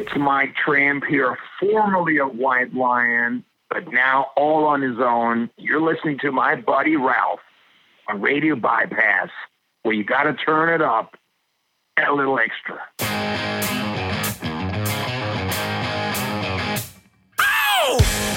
It's Mike Tramp here, formerly of White Lion, but now all on his own. You're listening to my buddy Ralph on Radio Bypass, where you got to turn it up and a little extra. Oh!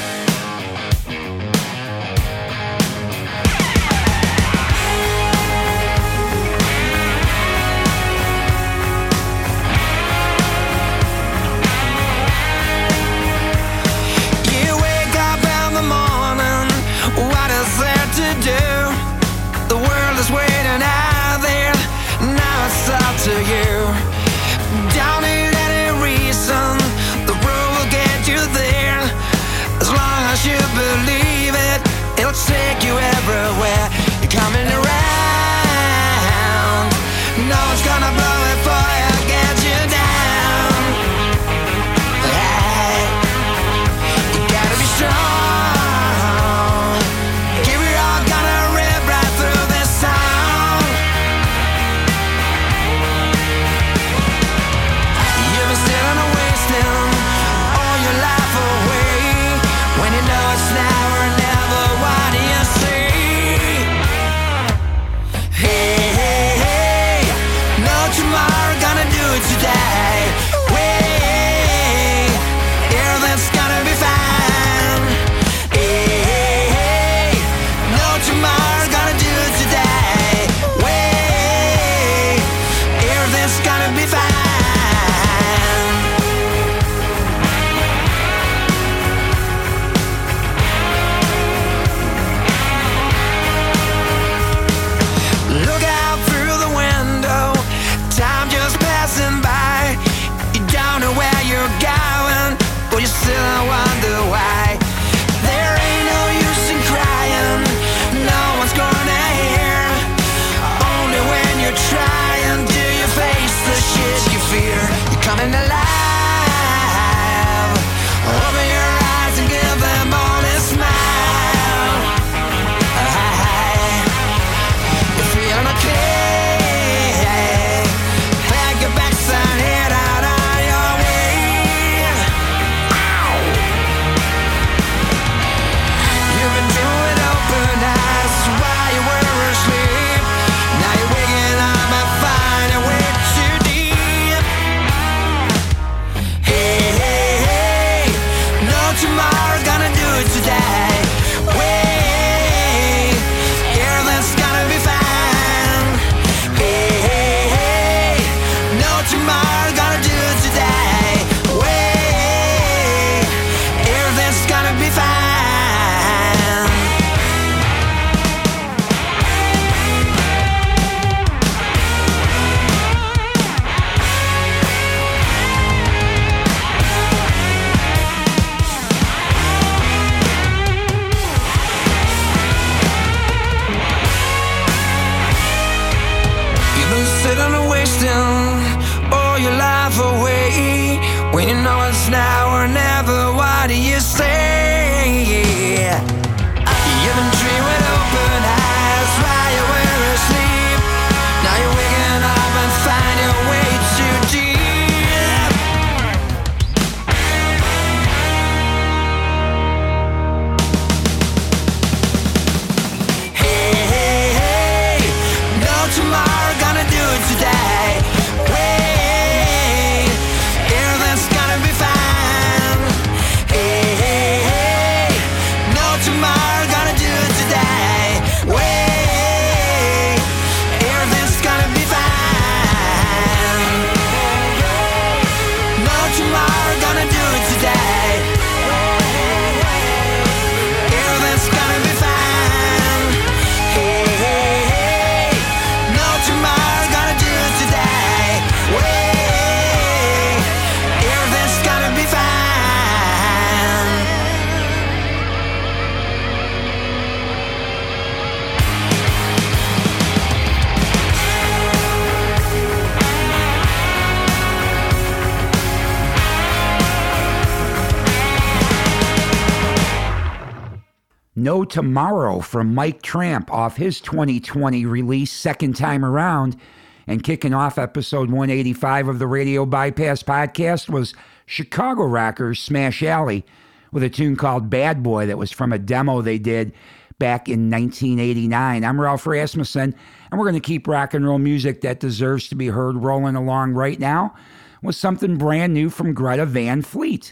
No Tomorrow from Mike Tramp off his 2020 release, second time around. And kicking off episode 185 of the Radio Bypass podcast was Chicago rockers Smash Alley with a tune called Bad Boy that was from a demo they did back in 1989. I'm Ralph Rasmussen, and we're going to keep rock and roll music that deserves to be heard rolling along right now with something brand new from Greta Van Fleet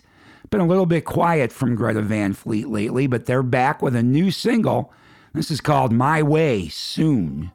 been a little bit quiet from Greta Van Fleet lately, but they're back with a new single. This is called My Way Soon.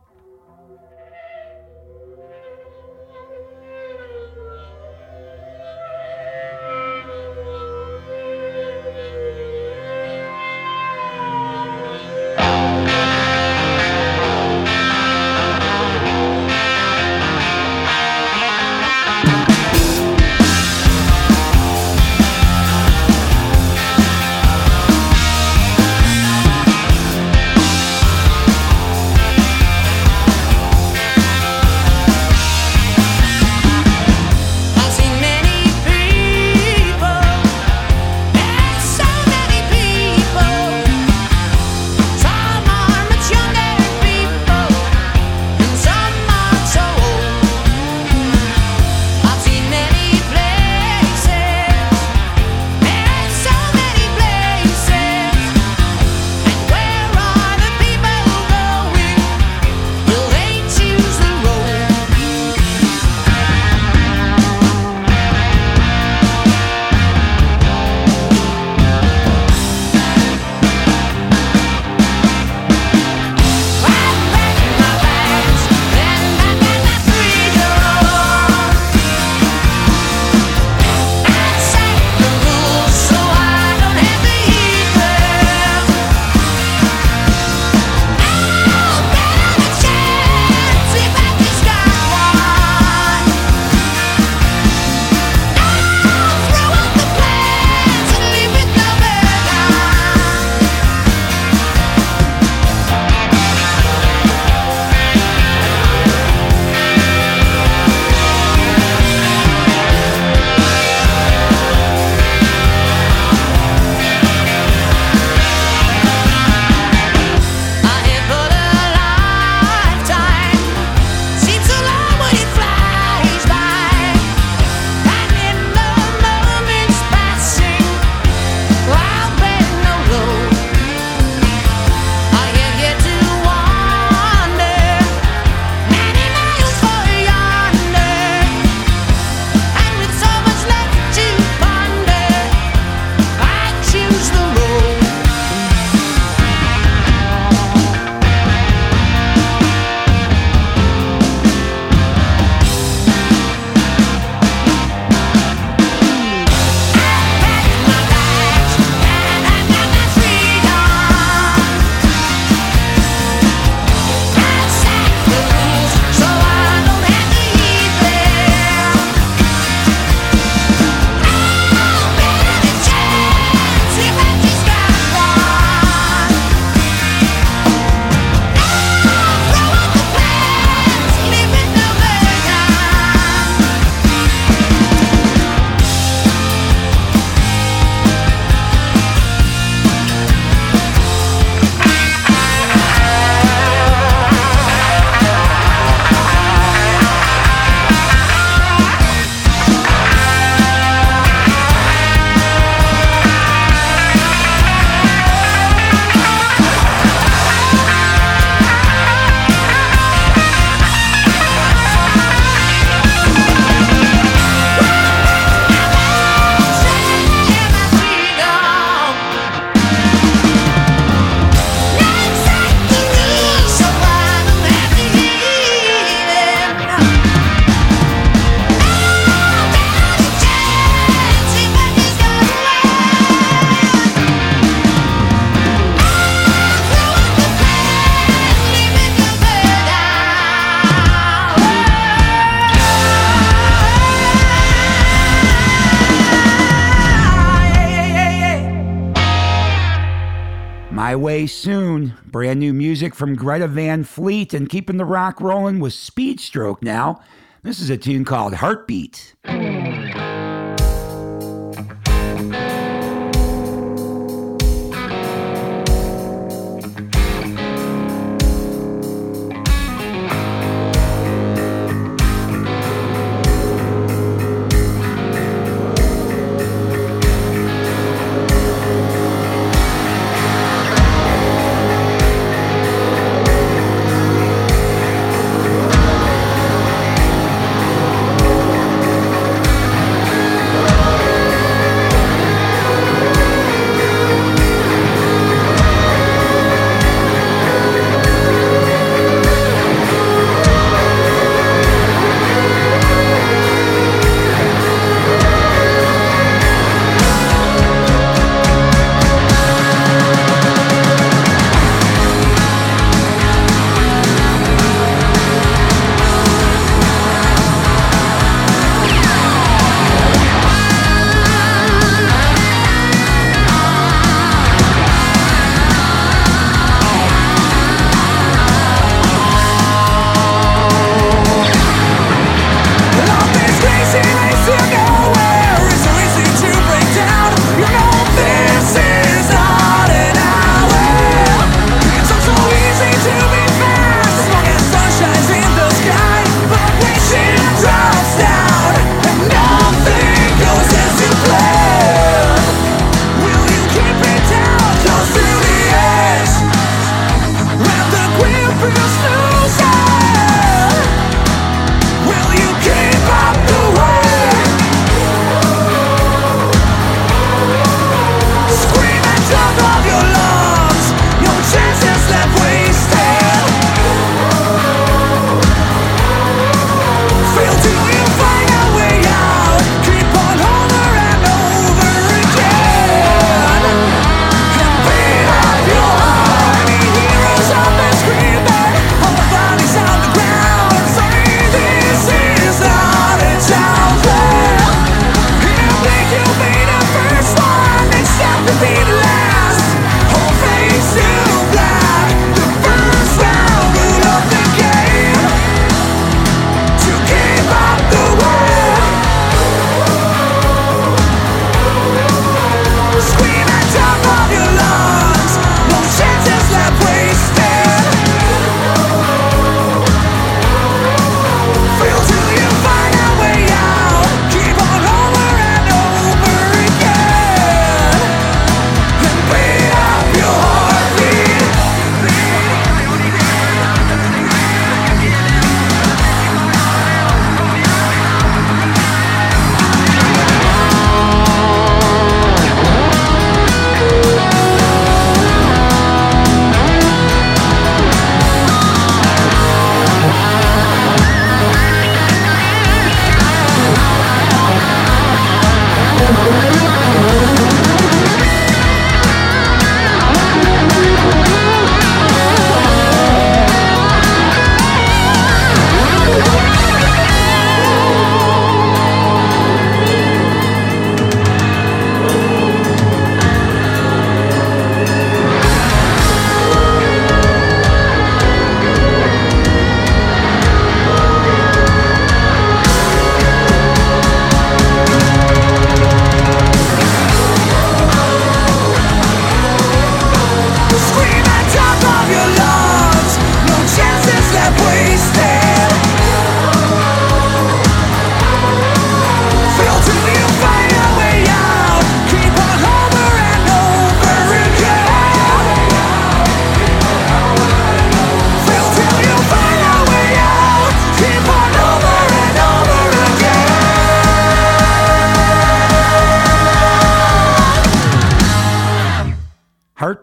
Brand new music from Greta Van Fleet and keeping the rock rolling with Speedstroke now. This is a tune called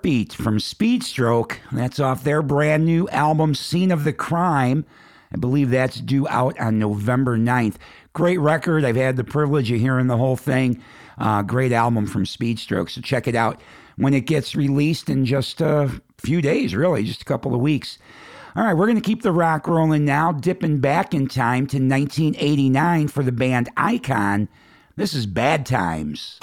Heartbeat. from Speedstroke. That's off their brand new album, Scene of the Crime. I believe that's due out on November 9th. Great record. I've had the privilege of hearing the whole thing. Uh, great album from Speedstroke. So check it out when it gets released in just a few days, really, just a couple of weeks. All right, we're going to keep the rock rolling now, dipping back in time to 1989 for the band Icon. This is Bad Times.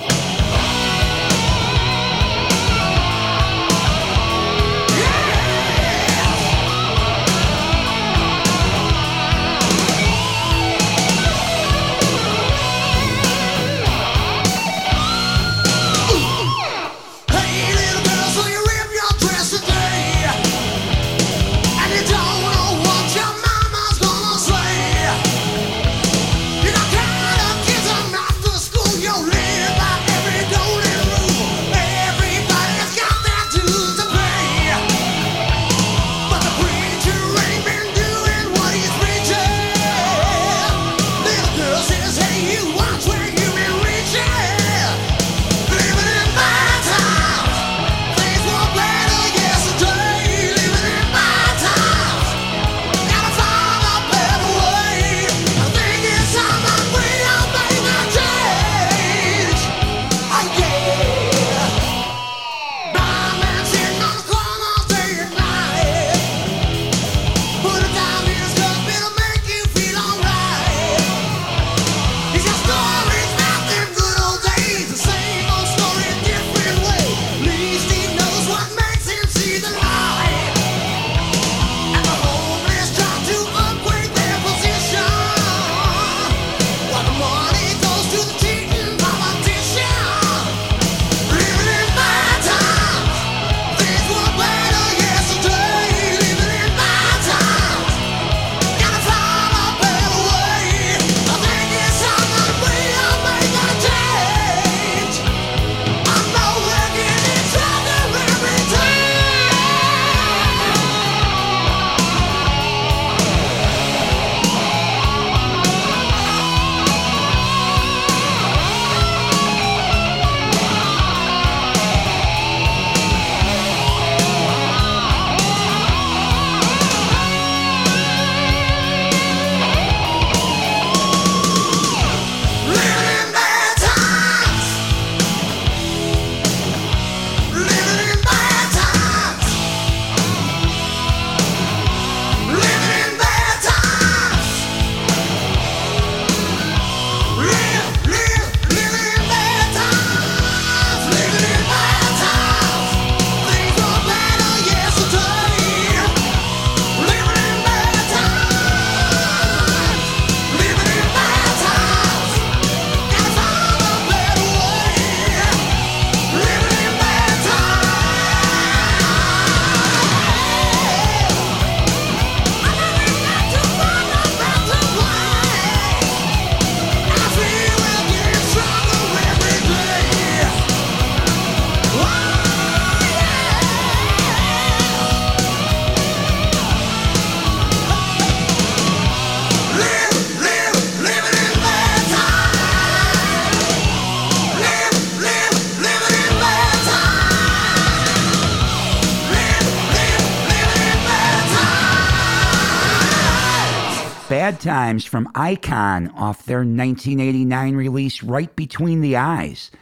Times from Icon off their 1989 release Right Between the Eyes.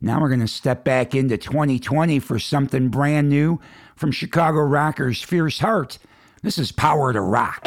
Now we're going to step back into 2020 for something brand new from Chicago rockers Fierce Heart. This is Power to Rock.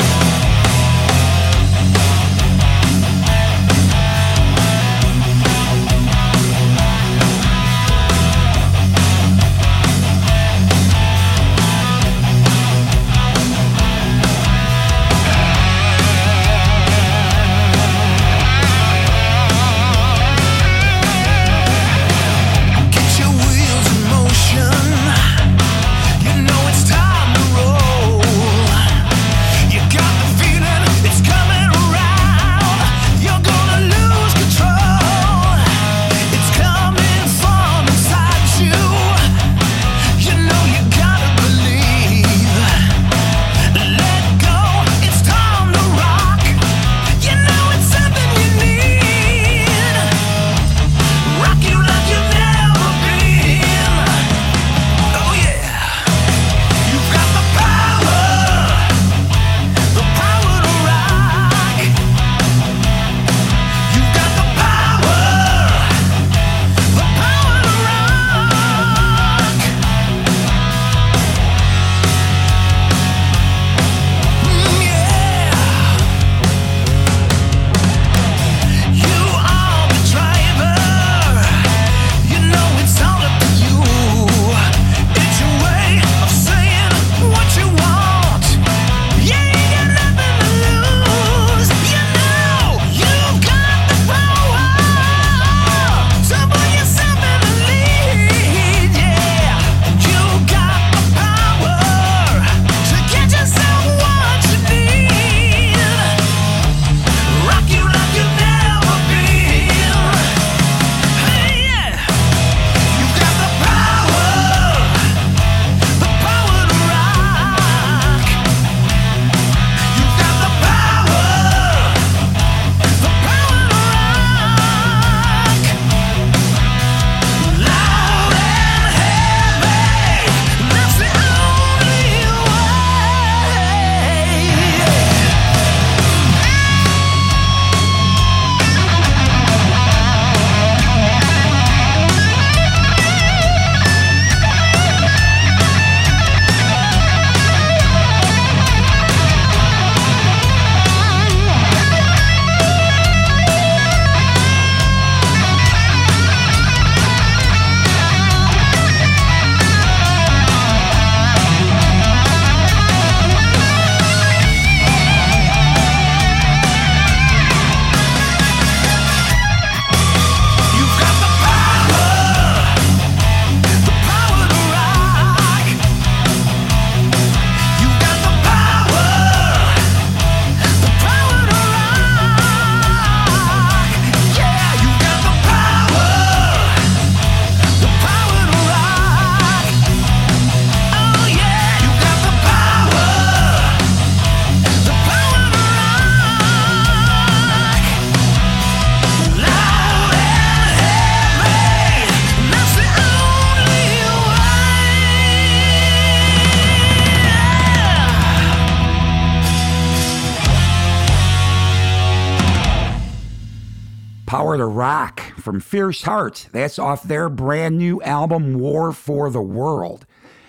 From Fierce Heart. That's off their brand new album, War for the World.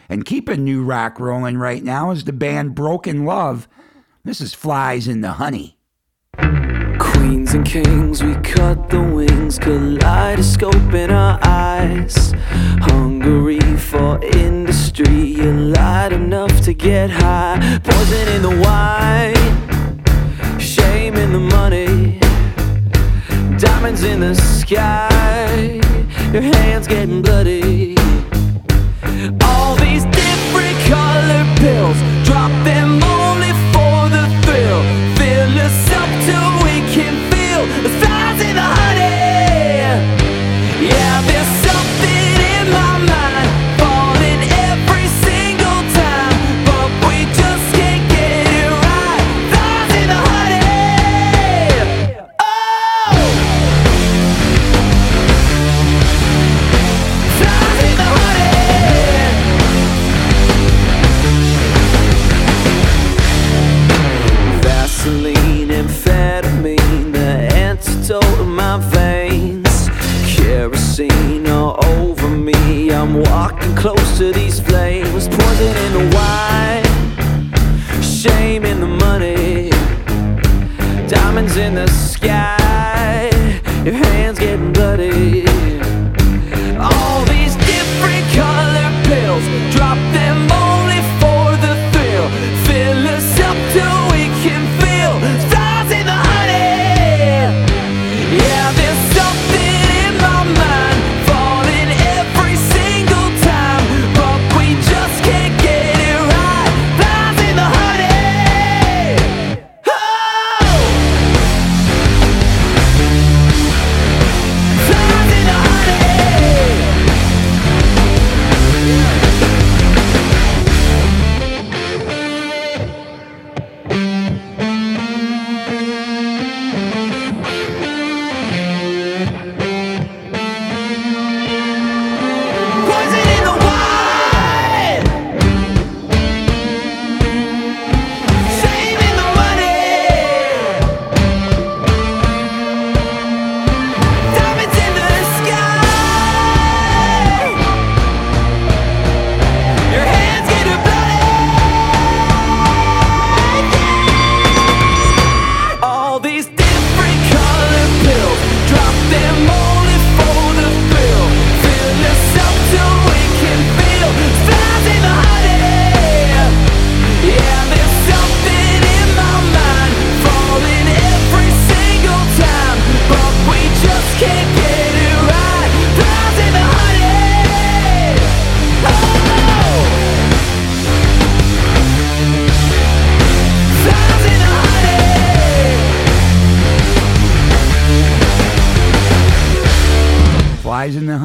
And keeping new rock rolling right now is the band Broken Love. This is Flies in the Honey. Queens and kings, we cut the wings, kaleidoscope in our eyes. Hungry for industry, you light enough to get high. Poison in the wine, shame in the money diamonds in the sky. Your hands getting bloody. All these different color pills,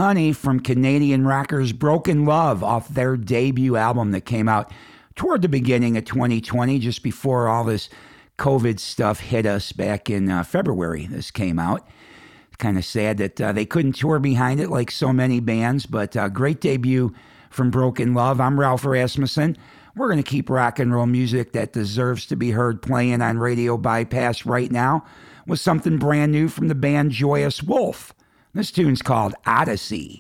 Honey from Canadian rockers Broken Love off their debut album that came out toward the beginning of 2020, just before all this COVID stuff hit us back in uh, February. This came out. Kind of sad that uh, they couldn't tour behind it like so many bands, but uh, great debut from Broken Love. I'm Ralph Rasmussen. We're going to keep rock and roll music that deserves to be heard playing on Radio Bypass right now with something brand new from the band Joyous Wolf. This tune's called Odyssey.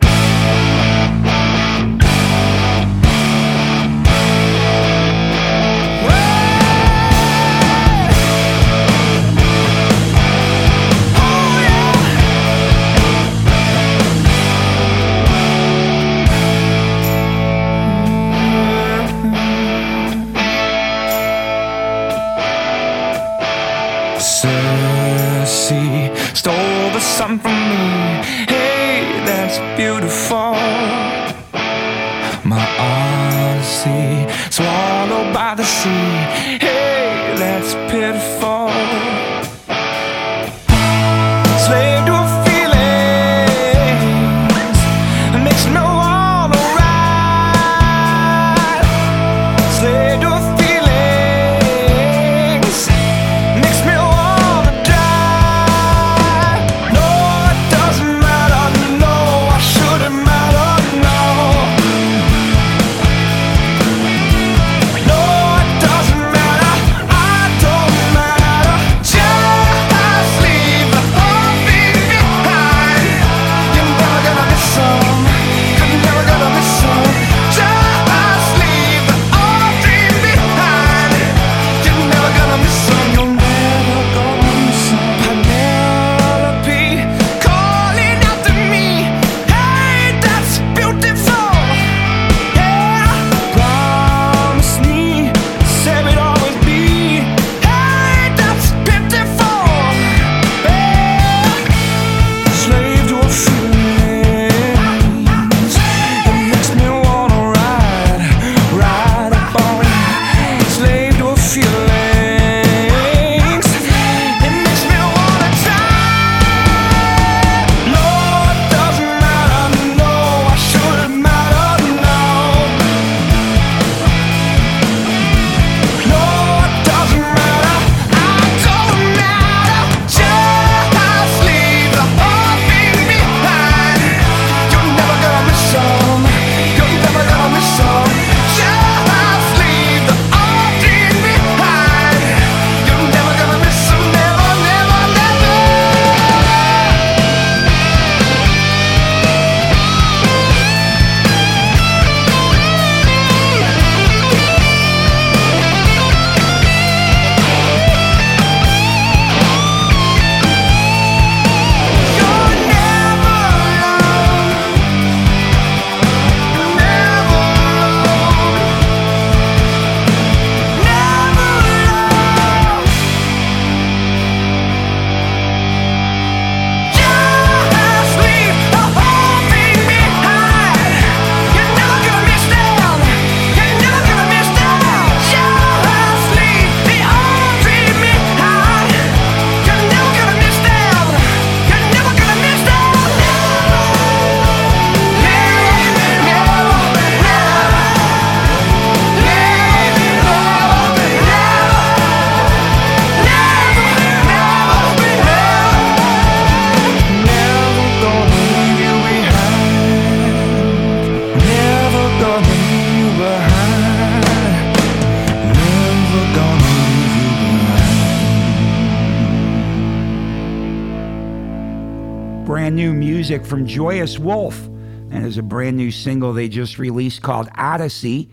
Music from Joyous Wolf. And there's a brand new single they just released called Odyssey.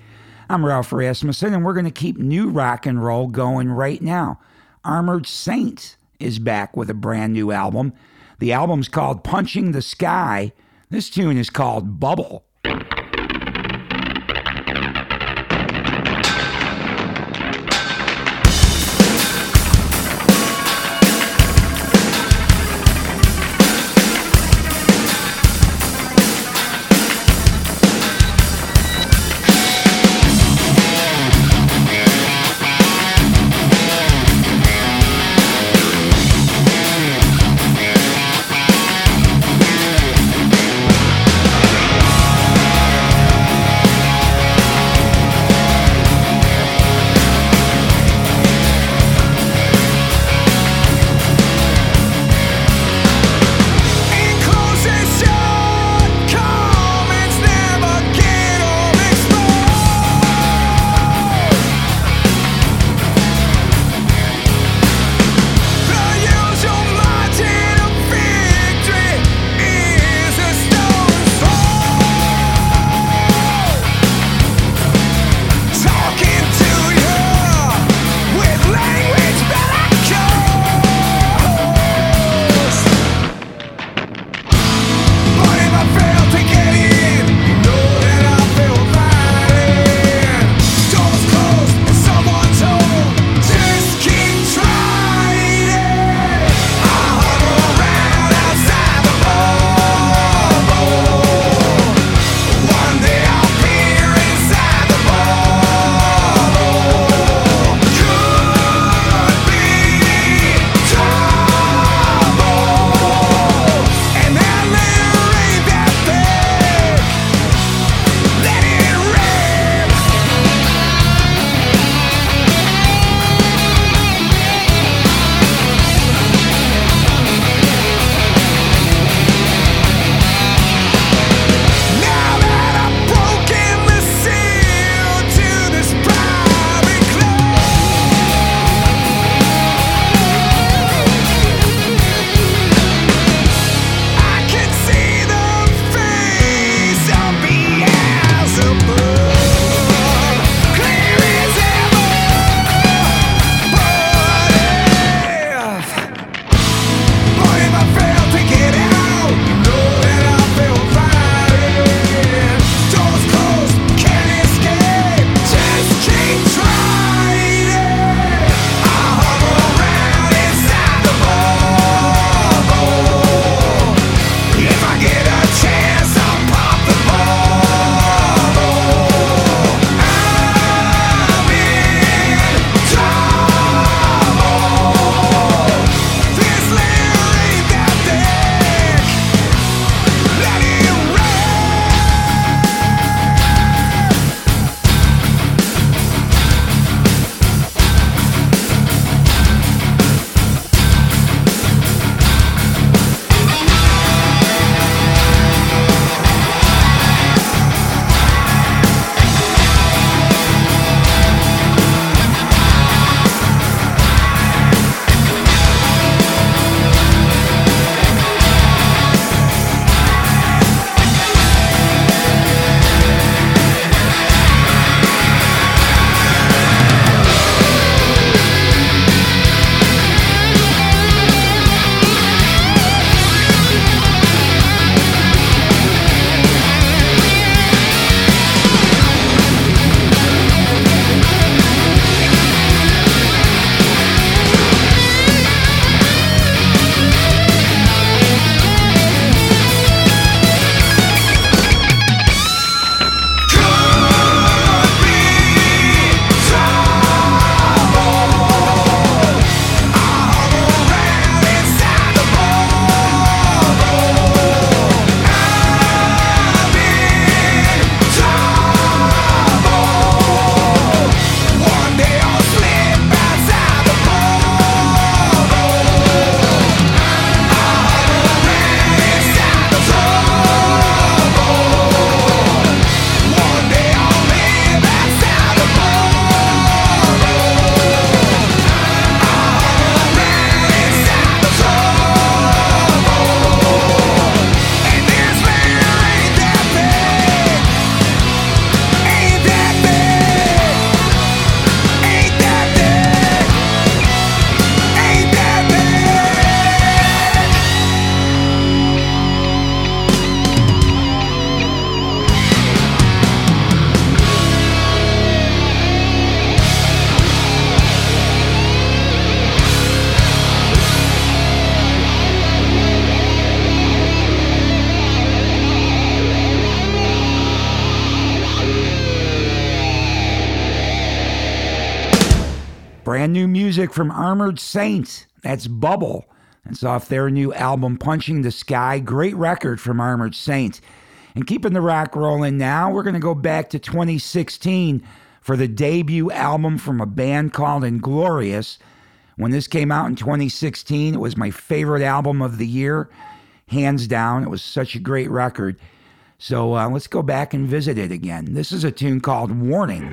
I'm Ralph Rasmussen, and we're going to keep new rock and roll going right now. Armored Saint is back with a brand new album. The album's called Punching the Sky. This tune is called Bubble. From Armored Saint. That's Bubble. It's off their new album, Punching the Sky. Great record from Armored Saint. And keeping the rock rolling now, we're going to go back to 2016 for the debut album from a band called Inglorious. When this came out in 2016, it was my favorite album of the year, hands down. It was such a great record. So uh, let's go back and visit it again. This is a tune called Warning.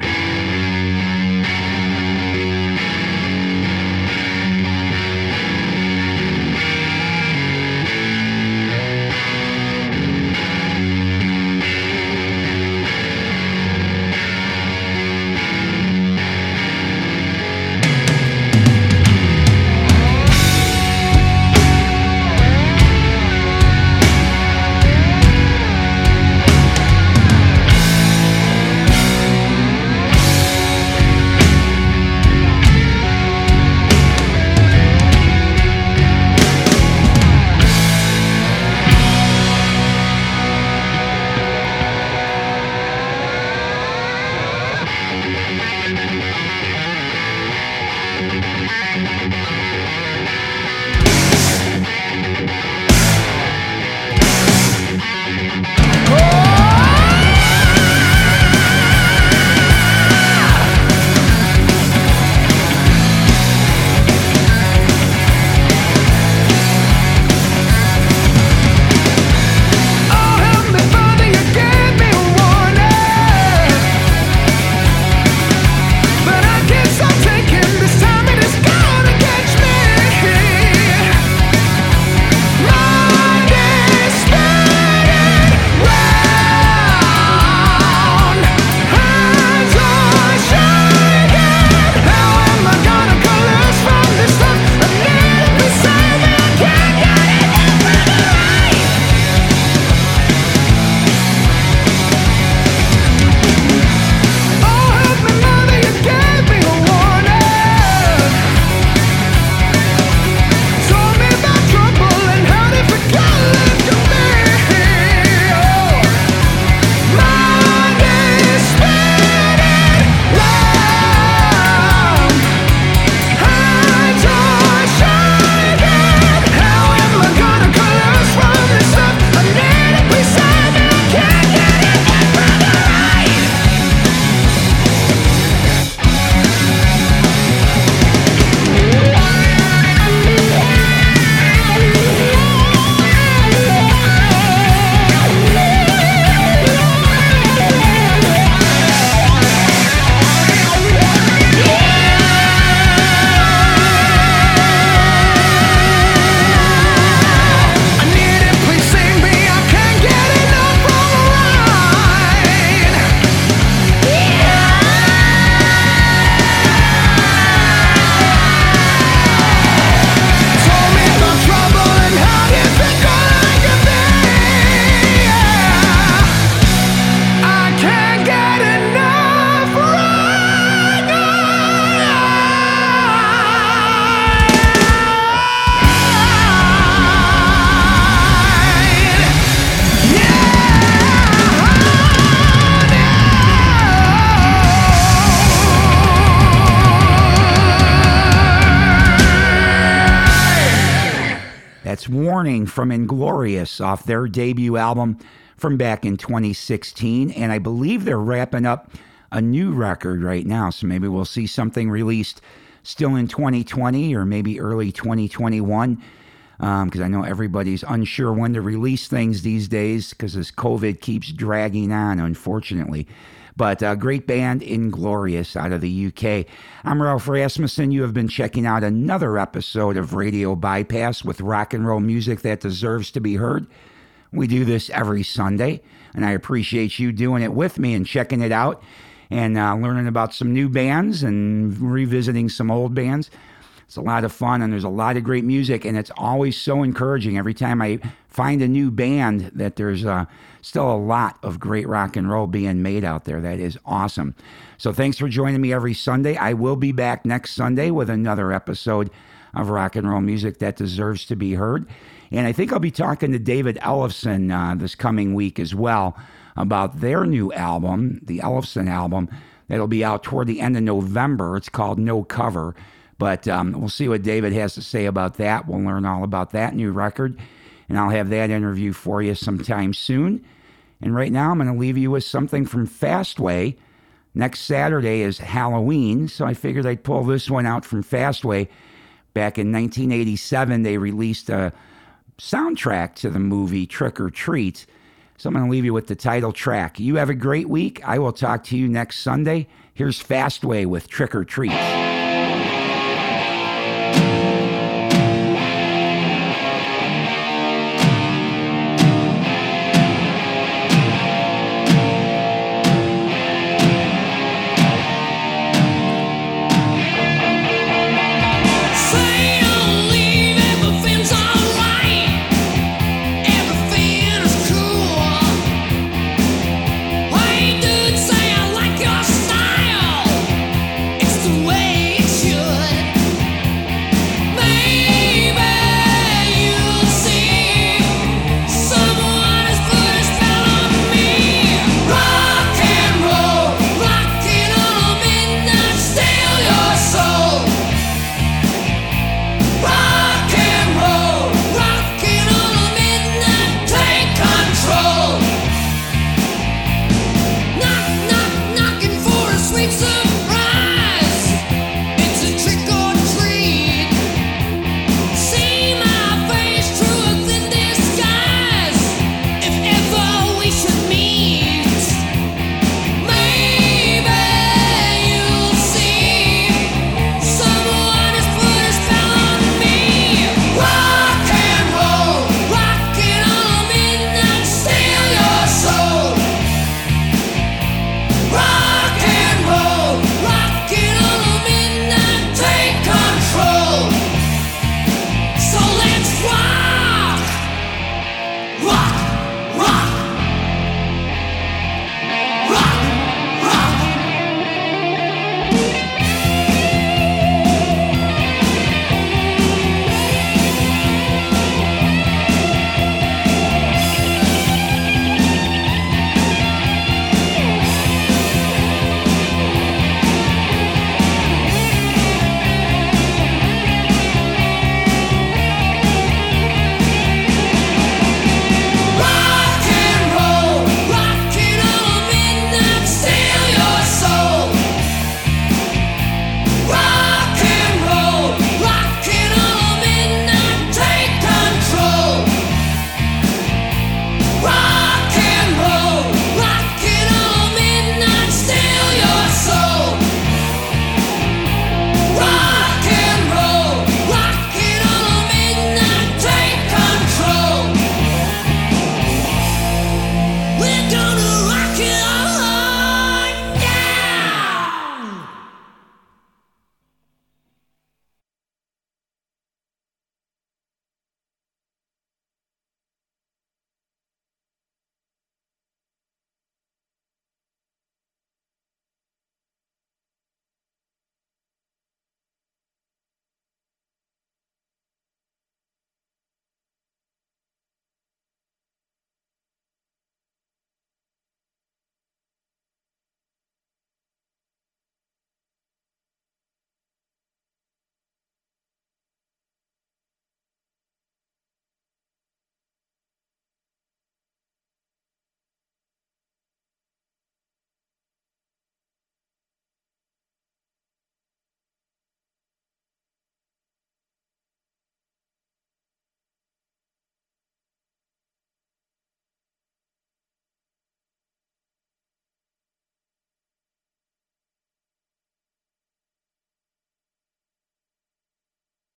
From Inglorious off their debut album from back in 2016. And I believe they're wrapping up a new record right now. So maybe we'll see something released still in 2020 or maybe early 2021. Because um, I know everybody's unsure when to release things these days because this COVID keeps dragging on, unfortunately. But a great band, Inglorious, out of the UK. I'm Ralph Rasmussen. You have been checking out another episode of Radio Bypass with rock and roll music that deserves to be heard. We do this every Sunday, and I appreciate you doing it with me and checking it out and uh, learning about some new bands and revisiting some old bands. It's a lot of fun, and there's a lot of great music, and it's always so encouraging every time I find a new band that there's uh, still a lot of great rock and roll being made out there. That is awesome. So thanks for joining me every Sunday. I will be back next Sunday with another episode of rock and roll music that deserves to be heard. And I think I'll be talking to David Ellefson uh, this coming week as well about their new album, the Ellefson album. that'll be out toward the end of November. It's called No Cover. But um, we'll see what David has to say about that. We'll learn all about that new record. And I'll have that interview for you sometime soon. And right now, I'm going to leave you with something from Fastway. Next Saturday is Halloween, so I figured I'd pull this one out from Fastway. Back in 1987, they released a soundtrack to the movie Trick or Treat. So I'm going to leave you with the title track. You have a great week. I will talk to you next Sunday. Here's Fastway with Trick or Treat.